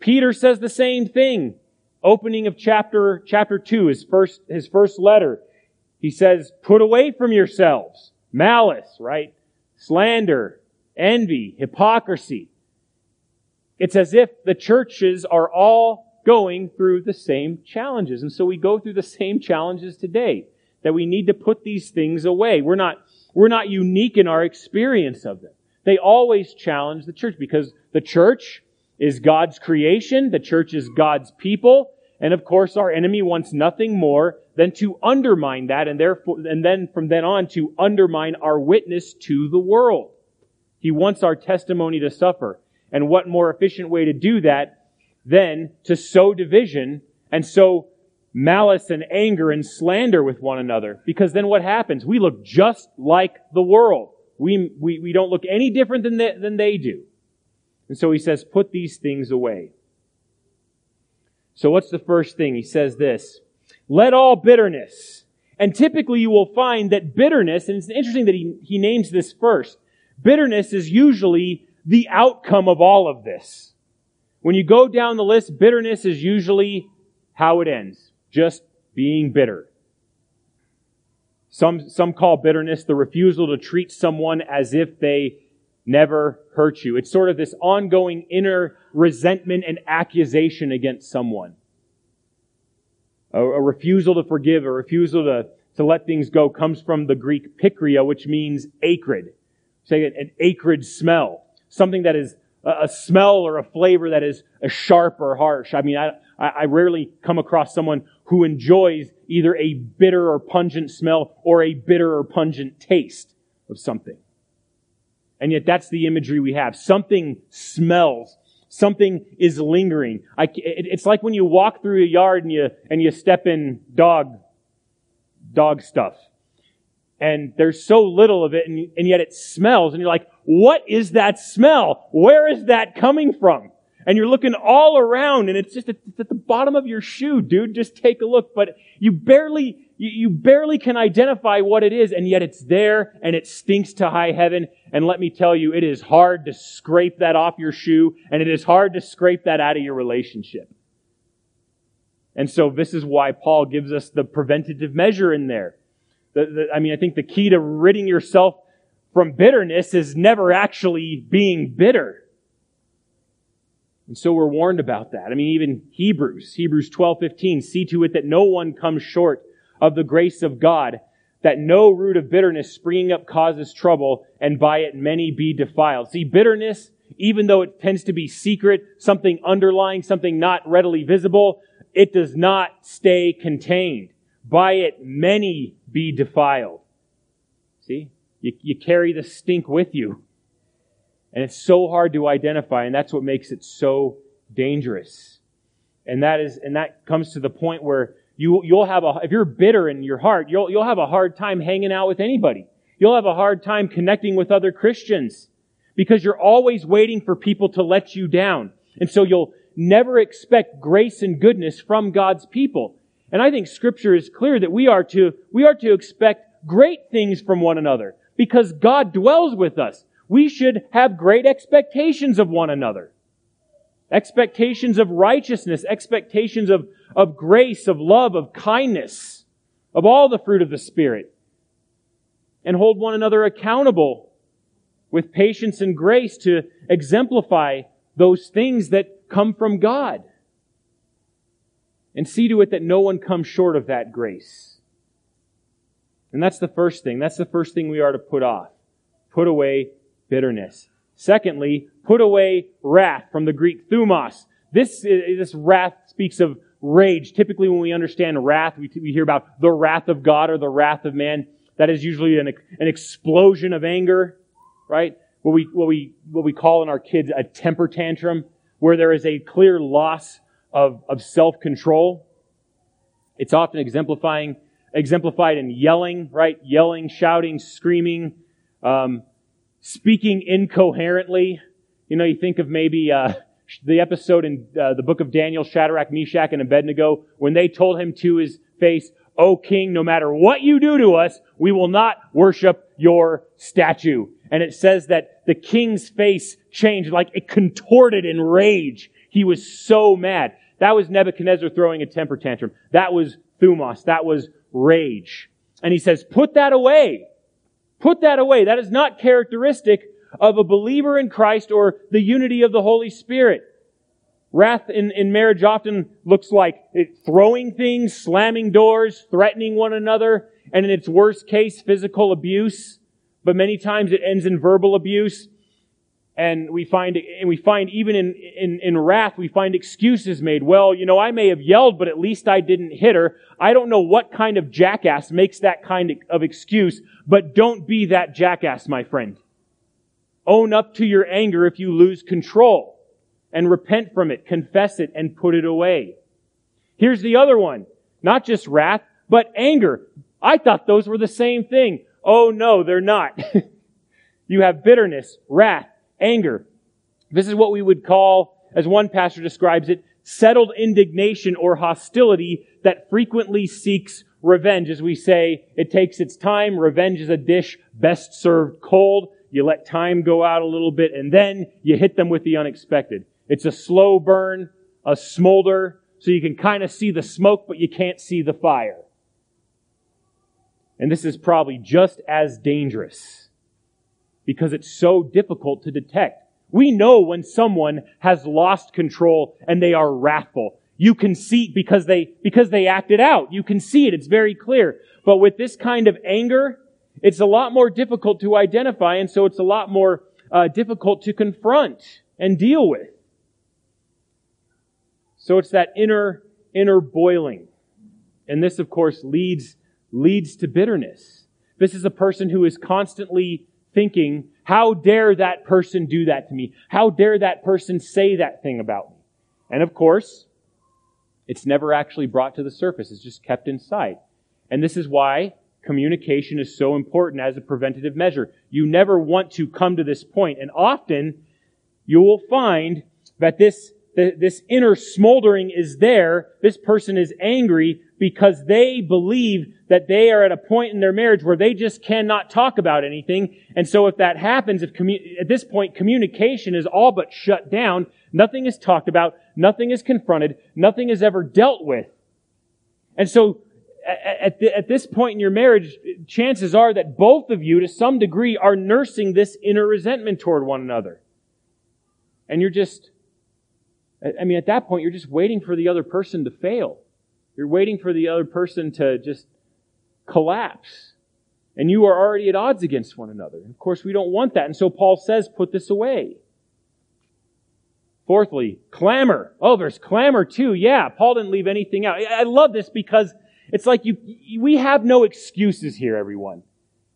Peter says the same thing. Opening of chapter, chapter 2, his first, his first letter. He says, put away from yourselves malice, right? Slander, envy, hypocrisy. It's as if the churches are all going through the same challenges. And so we go through the same challenges today that we need to put these things away. We're not, we're not unique in our experience of them. They always challenge the church because the church is God's creation. The church is God's people. And of course, our enemy wants nothing more than to undermine that and therefore, and then from then on to undermine our witness to the world. He wants our testimony to suffer. And what more efficient way to do that than to sow division and sow malice and anger and slander with one another? Because then what happens? We look just like the world. We, we, we don't look any different than they, than they do. And so he says, put these things away. So what's the first thing? He says this, let all bitterness. And typically you will find that bitterness, and it's interesting that he, he names this first. Bitterness is usually the outcome of all of this. When you go down the list, bitterness is usually how it ends. Just being bitter. Some, some call bitterness the refusal to treat someone as if they never hurt you. It's sort of this ongoing inner resentment and accusation against someone. A, a refusal to forgive, a refusal to, to let things go comes from the Greek pikria, which means acrid say an, acrid smell, something that is a, smell or a flavor that is sharp or harsh. I mean, I, I rarely come across someone who enjoys either a bitter or pungent smell or a bitter or pungent taste of something. And yet that's the imagery we have. Something smells. Something is lingering. I, it, it's like when you walk through a yard and you, and you step in dog, dog stuff and there's so little of it and, and yet it smells and you're like, what is that smell? Where is that coming from? And you're looking all around and it's just at, at the bottom of your shoe, dude. Just take a look. But you barely, you, you barely can identify what it is and yet it's there and it stinks to high heaven. And let me tell you, it is hard to scrape that off your shoe and it is hard to scrape that out of your relationship. And so this is why Paul gives us the preventative measure in there. The, the, I mean, I think the key to ridding yourself from bitterness is never actually being bitter. And so we're warned about that. I mean, even Hebrews, Hebrews 12, 15, see to it that no one comes short of the grace of God, that no root of bitterness springing up causes trouble, and by it many be defiled. See, bitterness, even though it tends to be secret, something underlying, something not readily visible, it does not stay contained. By it many be defiled. See? You, you carry the stink with you. And it's so hard to identify, and that's what makes it so dangerous. And that is, and that comes to the point where you, you'll have a, if you're bitter in your heart, you'll, you'll have a hard time hanging out with anybody. You'll have a hard time connecting with other Christians because you're always waiting for people to let you down. And so you'll never expect grace and goodness from God's people. And I think scripture is clear that we are to, we are to expect great things from one another because God dwells with us. We should have great expectations of one another. Expectations of righteousness, expectations of, of grace, of love, of kindness, of all the fruit of the Spirit. And hold one another accountable with patience and grace to exemplify those things that come from God. And see to it that no one comes short of that grace. And that's the first thing. That's the first thing we are to put off. Put away bitterness. Secondly, put away wrath from the Greek thumos. This, this wrath speaks of rage. Typically when we understand wrath, we, we hear about the wrath of God or the wrath of man. That is usually an, an explosion of anger, right? What we, what we, what we call in our kids a temper tantrum, where there is a clear loss of, of self-control. It's often exemplifying, exemplified in yelling, right? Yelling, shouting, screaming, um, speaking incoherently. You know, you think of maybe uh, the episode in uh, the book of Daniel, Shadrach, Meshach, and Abednego, when they told him to his face, O king, no matter what you do to us, we will not worship your statue. And it says that the king's face changed, like it contorted in rage. He was so mad. That was Nebuchadnezzar throwing a temper tantrum. That was thumos. That was rage. And he says, put that away. Put that away. That is not characteristic of a believer in Christ or the unity of the Holy Spirit. Wrath in, in marriage often looks like throwing things, slamming doors, threatening one another, and in its worst case, physical abuse. But many times it ends in verbal abuse. And we find, and we find even in, in, in wrath, we find excuses made. Well, you know, I may have yelled, but at least I didn't hit her. I don't know what kind of jackass makes that kind of excuse, but don't be that jackass, my friend. Own up to your anger if you lose control and repent from it, confess it, and put it away. Here's the other one. Not just wrath, but anger. I thought those were the same thing. Oh no, they're not. you have bitterness, wrath, anger. This is what we would call, as one pastor describes it, settled indignation or hostility that frequently seeks revenge. As we say, it takes its time. Revenge is a dish best served cold. You let time go out a little bit and then you hit them with the unexpected. It's a slow burn, a smolder, so you can kind of see the smoke, but you can't see the fire. And this is probably just as dangerous because it's so difficult to detect. We know when someone has lost control and they are wrathful. You can see because they, because they acted out. You can see it. It's very clear. But with this kind of anger, it's a lot more difficult to identify and so it's a lot more uh, difficult to confront and deal with. So it's that inner, inner boiling. And this, of course, leads, leads to bitterness. This is a person who is constantly thinking, how dare that person do that to me? How dare that person say that thing about me? And of course, it's never actually brought to the surface. It's just kept inside. And this is why communication is so important as a preventative measure. You never want to come to this point. and often you will find that this this inner smoldering is there. This person is angry because they believe that they are at a point in their marriage where they just cannot talk about anything. And so if that happens, if commu- at this point communication is all but shut down, nothing is talked about, nothing is confronted, nothing is ever dealt with. And so at, the, at this point in your marriage, chances are that both of you, to some degree, are nursing this inner resentment toward one another. And you're just, I mean, at that point, you're just waiting for the other person to fail. You're waiting for the other person to just collapse. And you are already at odds against one another. Of course, we don't want that. And so Paul says, put this away. Fourthly, clamor. Oh, there's clamor too. Yeah, Paul didn't leave anything out. I love this because it's like you, we have no excuses here, everyone.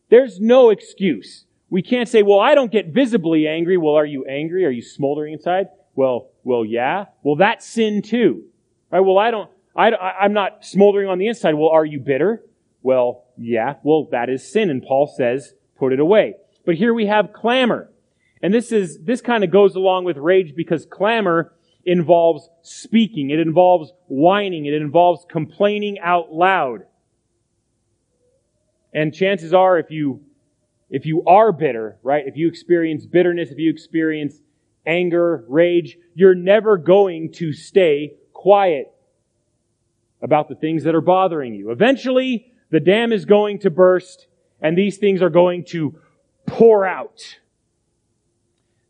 There's no excuse. We can't say, well, I don't get visibly angry. Well, are you angry? Are you smoldering inside? Well, well, yeah. Well, that's sin too. Right? Well, I don't, I, I'm not smoldering on the inside. Well, are you bitter? Well, yeah. Well, that is sin. And Paul says, put it away. But here we have clamor. And this is, this kind of goes along with rage because clamor involves speaking. It involves whining. It involves complaining out loud. And chances are if you, if you are bitter, right? If you experience bitterness, if you experience anger, rage, you're never going to stay quiet about the things that are bothering you. Eventually, the dam is going to burst and these things are going to pour out.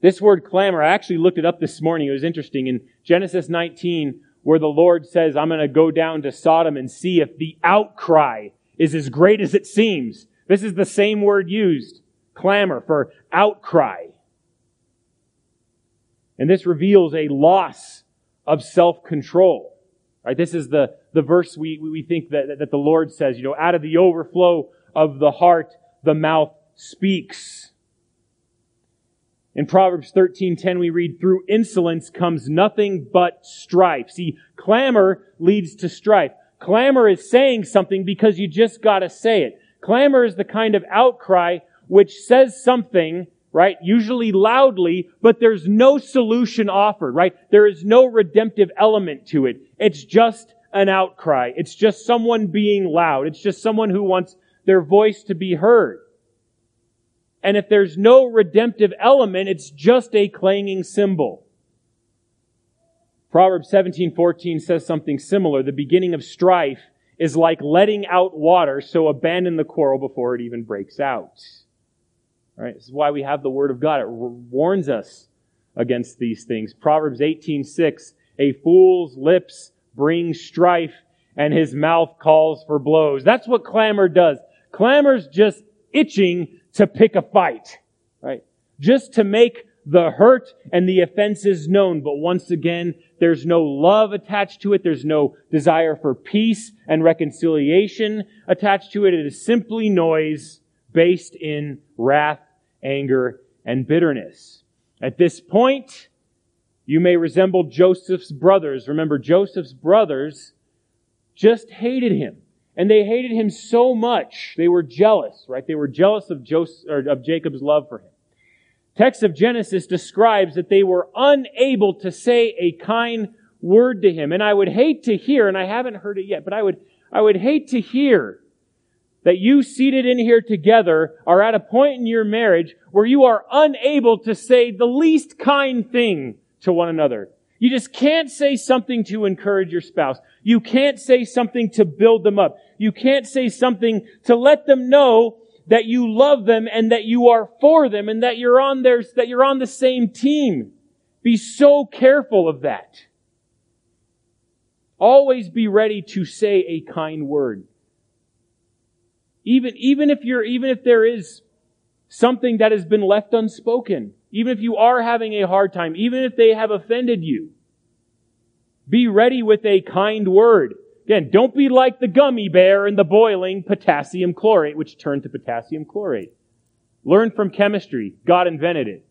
This word clamor, I actually looked it up this morning. It was interesting. In Genesis 19, where the Lord says, I'm going to go down to Sodom and see if the outcry is as great as it seems. This is the same word used, clamor, for outcry. And this reveals a loss of self-control. Right? This is the, the verse we, we think that, that the Lord says, you know, out of the overflow of the heart, the mouth speaks. In Proverbs 13:10 we read through insolence comes nothing but strife. See, clamor leads to strife. Clamor is saying something because you just got to say it. Clamor is the kind of outcry which says something right? Usually loudly, but there's no solution offered, right? There is no redemptive element to it. It's just an outcry. It's just someone being loud. It's just someone who wants their voice to be heard. And if there's no redemptive element, it's just a clanging cymbal. Proverbs 17:14 says something similar. The beginning of strife is like letting out water, so abandon the quarrel before it even breaks out. Right? This is why we have the Word of God. It warns us against these things. Proverbs 18:6, a fool's lips bring strife, and his mouth calls for blows. That's what clamor does. Clamor's just itching to pick a fight, right? Just to make the hurt and the offenses known. But once again, there's no love attached to it. There's no desire for peace and reconciliation attached to it. It is simply noise based in wrath anger, and bitterness. At this point, you may resemble Joseph's brothers. Remember, Joseph's brothers just hated him. And they hated him so much, they were jealous, right? They were jealous of, Joseph, of Jacob's love for him. Text of Genesis describes that they were unable to say a kind word to him. And I would hate to hear, and I haven't heard it yet, but I would, I would hate to hear that you seated in here together are at a point in your marriage where you are unable to say the least kind thing to one another. You just can't say something to encourage your spouse. You can't say something to build them up. You can't say something to let them know that you love them and that you are for them and that you're on their, that you're on the same team. Be so careful of that. Always be ready to say a kind word. Even, even if you're, even if there is something that has been left unspoken, even if you are having a hard time, even if they have offended you, be ready with a kind word. Again, don't be like the gummy bear in the boiling potassium chlorate, which turned to potassium chlorate. Learn from chemistry. God invented it.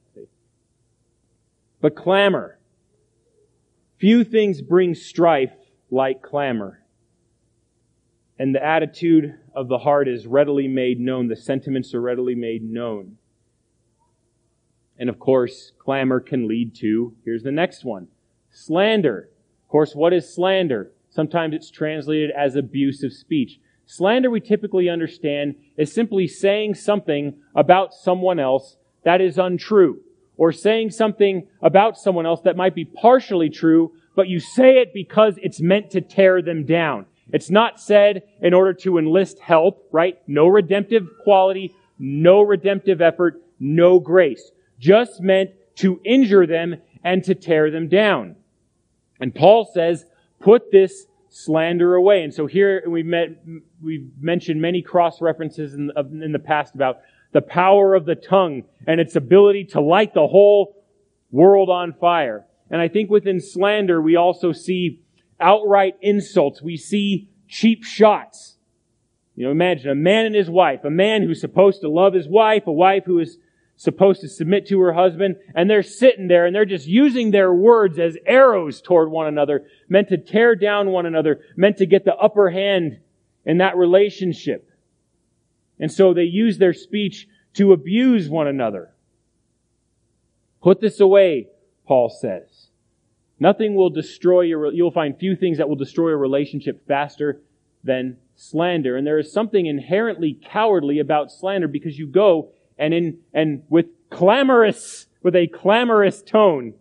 But clamor. Few things bring strife like clamor. And the attitude of the heart is readily made known. The sentiments are readily made known. And of course, clamor can lead to, here's the next one, slander. Of course, what is slander? Sometimes it's translated as abuse of speech. Slander, we typically understand, is simply saying something about someone else that is untrue, or saying something about someone else that might be partially true, but you say it because it's meant to tear them down. It's not said in order to enlist help, right? No redemptive quality, no redemptive effort, no grace. Just meant to injure them and to tear them down. And Paul says, put this slander away. And so here we met, we've mentioned many cross references in, in the past about the power of the tongue and its ability to light the whole world on fire. And I think within slander, we also see outright insults. We see cheap shots. You know, imagine a man and his wife, a man who's supposed to love his wife, a wife who is supposed to submit to her husband, and they're sitting there and they're just using their words as arrows toward one another, meant to tear down one another, meant to get the upper hand in that relationship. And so they use their speech to abuse one another. Put this away, Paul says. Nothing will destroy your, you'll find few things that will destroy a relationship faster than slander. And there is something inherently cowardly about slander because you go and in, and with clamorous, with a clamorous tone,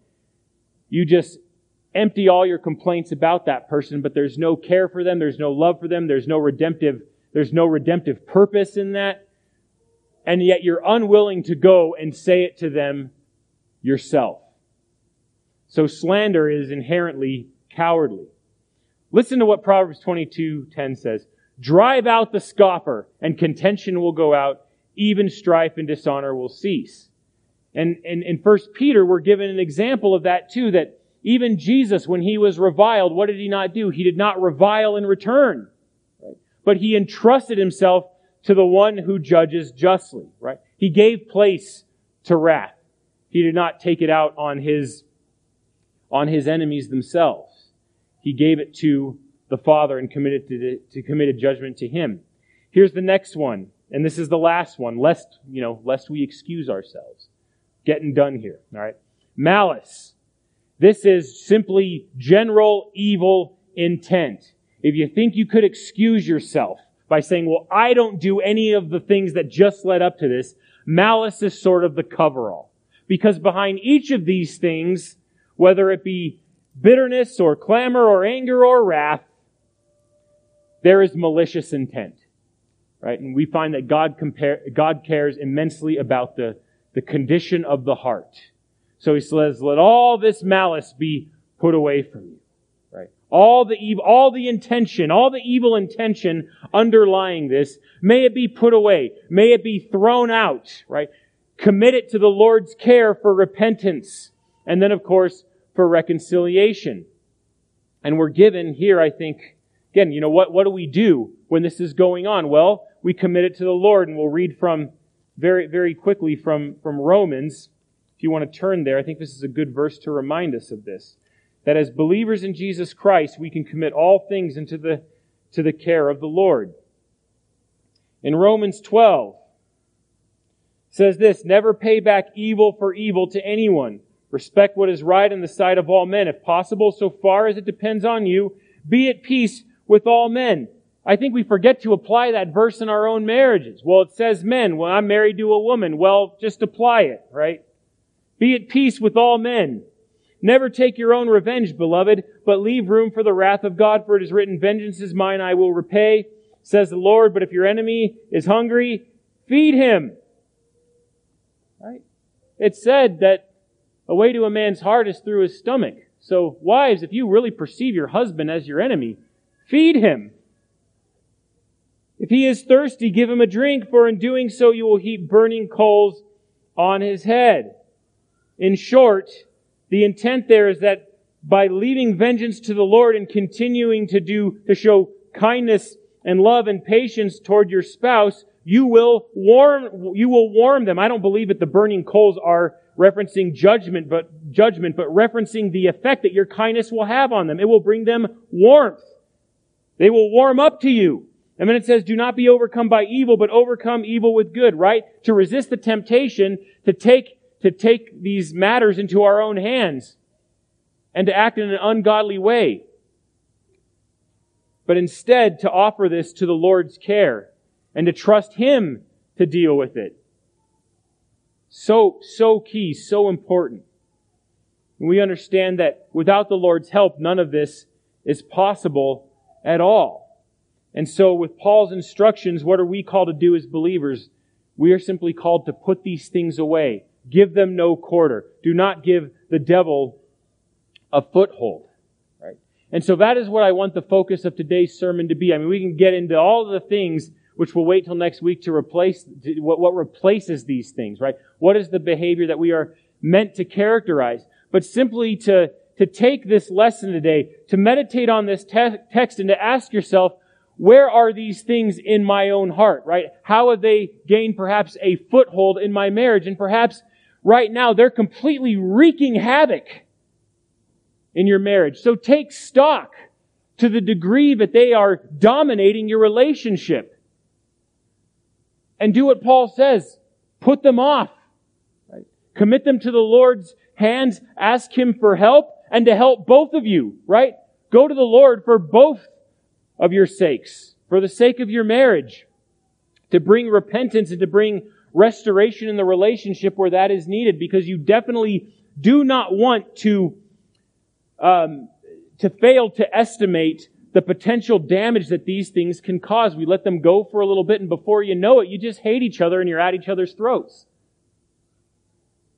you just empty all your complaints about that person, but there's no care for them, there's no love for them, there's no redemptive, there's no redemptive purpose in that. And yet you're unwilling to go and say it to them yourself. So slander is inherently cowardly. Listen to what Proverbs 22:10 says. Drive out the scoffer and contention will go out even strife and dishonor will cease. And, in First Peter, we're given an example of that too, that even Jesus, when he was reviled, what did he not do? He did not revile in return. Right? But he entrusted himself to the one who judges justly, right? He gave place to wrath. He did not take it out on his, on his enemies themselves. He gave it to the Father and committed to, to committed judgment to him. Here's the next one. And this is the last one, lest, you know, lest we excuse ourselves. Getting done here, all right? Malice. This is simply general evil intent. If you think you could excuse yourself by saying, well, I don't do any of the things that just led up to this, malice is sort of the coverall. Because behind each of these things, whether it be bitterness or clamor or anger or wrath, there is malicious intent right? And we find that God compare, God cares immensely about the, the condition of the heart. So he says, let all this malice be put away from you, right? All the evil, all the intention, all the evil intention underlying this, may it be put away. May it be thrown out, right? Commit it to the Lord's care for repentance. And then, of course, for reconciliation. And we're given here, I think, again, you know, what, what do we do when this is going on? Well, we commit it to the Lord. And we'll read from very, very quickly from, from Romans. If you want to turn there, I think this is a good verse to remind us of this. That as believers in Jesus Christ, we can commit all things into the, to the care of the Lord. In Romans 12, says this, never pay back evil for evil to anyone. Respect what is right in the sight of all men. If possible, so far as it depends on you, be at peace with all men. I think we forget to apply that verse in our own marriages. Well, it says men. Well, I'm married to a woman. Well, just apply it, right? Be at peace with all men. Never take your own revenge, beloved, but leave room for the wrath of God, for it is written, Vengeance is mine, I will repay, says the Lord. But if your enemy is hungry, feed him. Right? It said that a way to a man's heart is through his stomach. So, wives, if you really perceive your husband as your enemy, feed him. If he is thirsty, give him a drink, for in doing so you will heap burning coals on his head. In short, the intent there is that by leaving vengeance to the Lord and continuing to do, to show kindness and love and patience toward your spouse, you will warm, you will warm them. I don't believe that the burning coals are referencing judgment, but judgment, but referencing the effect that your kindness will have on them. It will bring them warmth. They will warm up to you. And then it says, do not be overcome by evil, but overcome evil with good, right? To resist the temptation to take, to take these matters into our own hands and to act in an ungodly way. But instead to offer this to the Lord's care and to trust Him to deal with it. So, so key, so important. And we understand that without the Lord's help, none of this is possible at all. And so with Paul's instructions, what are we called to do as believers? We are simply called to put these things away. Give them no quarter. Do not give the devil a foothold. Right? And so that is what I want the focus of today's sermon to be. I mean, we can get into all the things which we'll wait till next week to replace what, what replaces these things, right? What is the behavior that we are meant to characterize? But simply to, to take this lesson today, to meditate on this te- text and to ask yourself, where are these things in my own heart, right? How have they gained perhaps a foothold in my marriage? And perhaps right now they're completely wreaking havoc in your marriage. So take stock to the degree that they are dominating your relationship and do what Paul says. Put them off. Right? Commit them to the Lord's hands. Ask Him for help and to help both of you, right? Go to the Lord for both of your sakes, for the sake of your marriage, to bring repentance and to bring restoration in the relationship where that is needed, because you definitely do not want to, um, to fail to estimate the potential damage that these things can cause. We let them go for a little bit, and before you know it, you just hate each other and you're at each other's throats.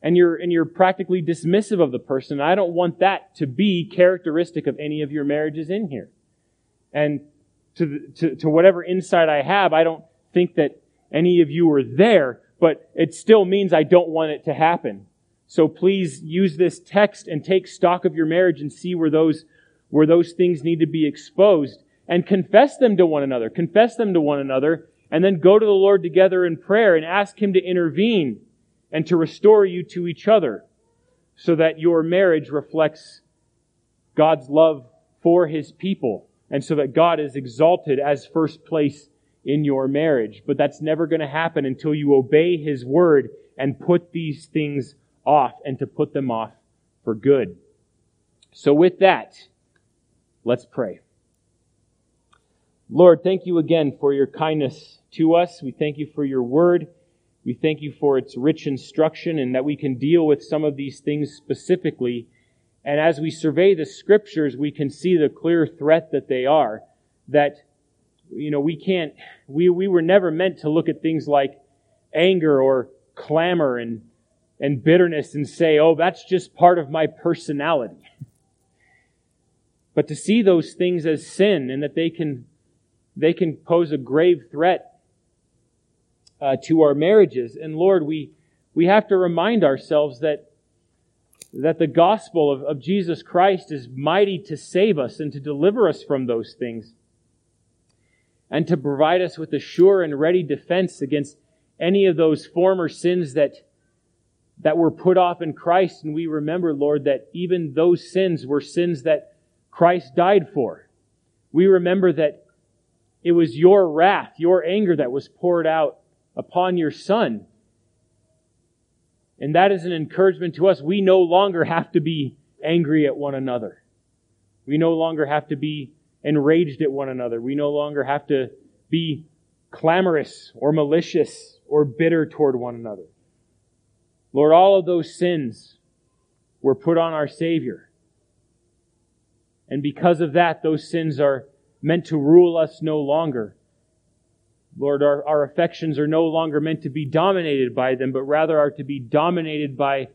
And you're, and you're practically dismissive of the person. I don't want that to be characteristic of any of your marriages in here. And to, the, to, to whatever insight I have, I don't think that any of you are there, but it still means I don't want it to happen. So please use this text and take stock of your marriage and see where those where those things need to be exposed and confess them to one another. Confess them to one another and then go to the Lord together in prayer and ask Him to intervene and to restore you to each other so that your marriage reflects God's love for His people and so that God is exalted as first place in your marriage. But that's never going to happen until you obey His word and put these things off and to put them off for good. So with that, Let's pray. Lord, thank you again for your kindness to us. We thank you for your word. We thank you for its rich instruction and that we can deal with some of these things specifically. And as we survey the scriptures, we can see the clear threat that they are. That, you know, we can't, we, we were never meant to look at things like anger or clamor and, and bitterness and say, oh, that's just part of my personality but to see those things as sin and that they can, they can pose a grave threat uh, to our marriages. And Lord, we, we have to remind ourselves that, that the gospel of, of Jesus Christ is mighty to save us and to deliver us from those things and to provide us with a sure and ready defense against any of those former sins that, that were put off in Christ. And we remember, Lord, that even those sins were sins that Christ died for. We remember that it was your wrath, your anger that was poured out upon your Son. And that is an encouragement to us. We no longer have to be angry at one another. We no longer have to be enraged at one another. We no longer have to be clamorous or malicious or bitter toward one another. Lord, all of those sins were put on our Savior. And because of that, those sins are meant to rule us no longer. Lord, our, our affections are no longer meant to be dominated by them, but rather are to be dominated by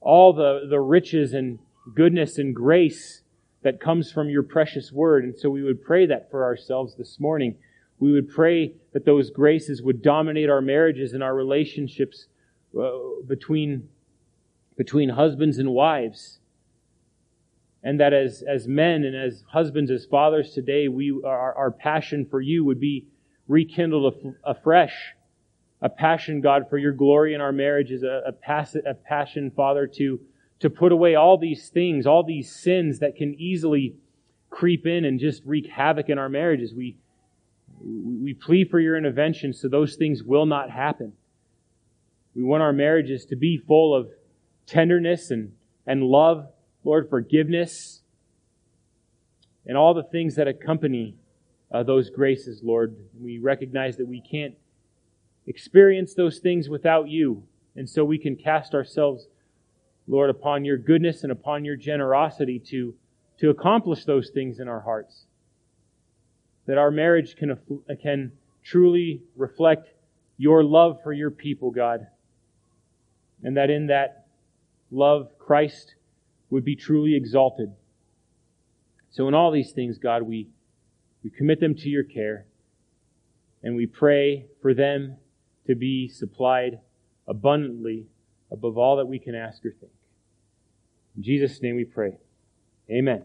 all the, the riches and goodness and grace that comes from your precious word. And so we would pray that for ourselves this morning. We would pray that those graces would dominate our marriages and our relationships uh, between, between husbands and wives and that as, as men and as husbands, as fathers today, we, our, our passion for you would be rekindled afresh. A passion, God, for your glory in our marriages, a, a, pass, a passion, Father, to, to put away all these things, all these sins that can easily creep in and just wreak havoc in our marriages. We, We plead for your intervention so those things will not happen. We want our marriages to be full of tenderness and, and love, Lord, forgiveness, and all the things that accompany uh, those graces, Lord. We recognize that we can't experience those things without you. And so we can cast ourselves, Lord, upon your goodness and upon your generosity to, to accomplish those things in our hearts. That our marriage can, can truly reflect your love for your people, God. And that in that love, Christ would be truly exalted. So in all these things, God, we, we commit them to your care and we pray for them to be supplied abundantly above all that we can ask or think. In Jesus' name we pray. Amen.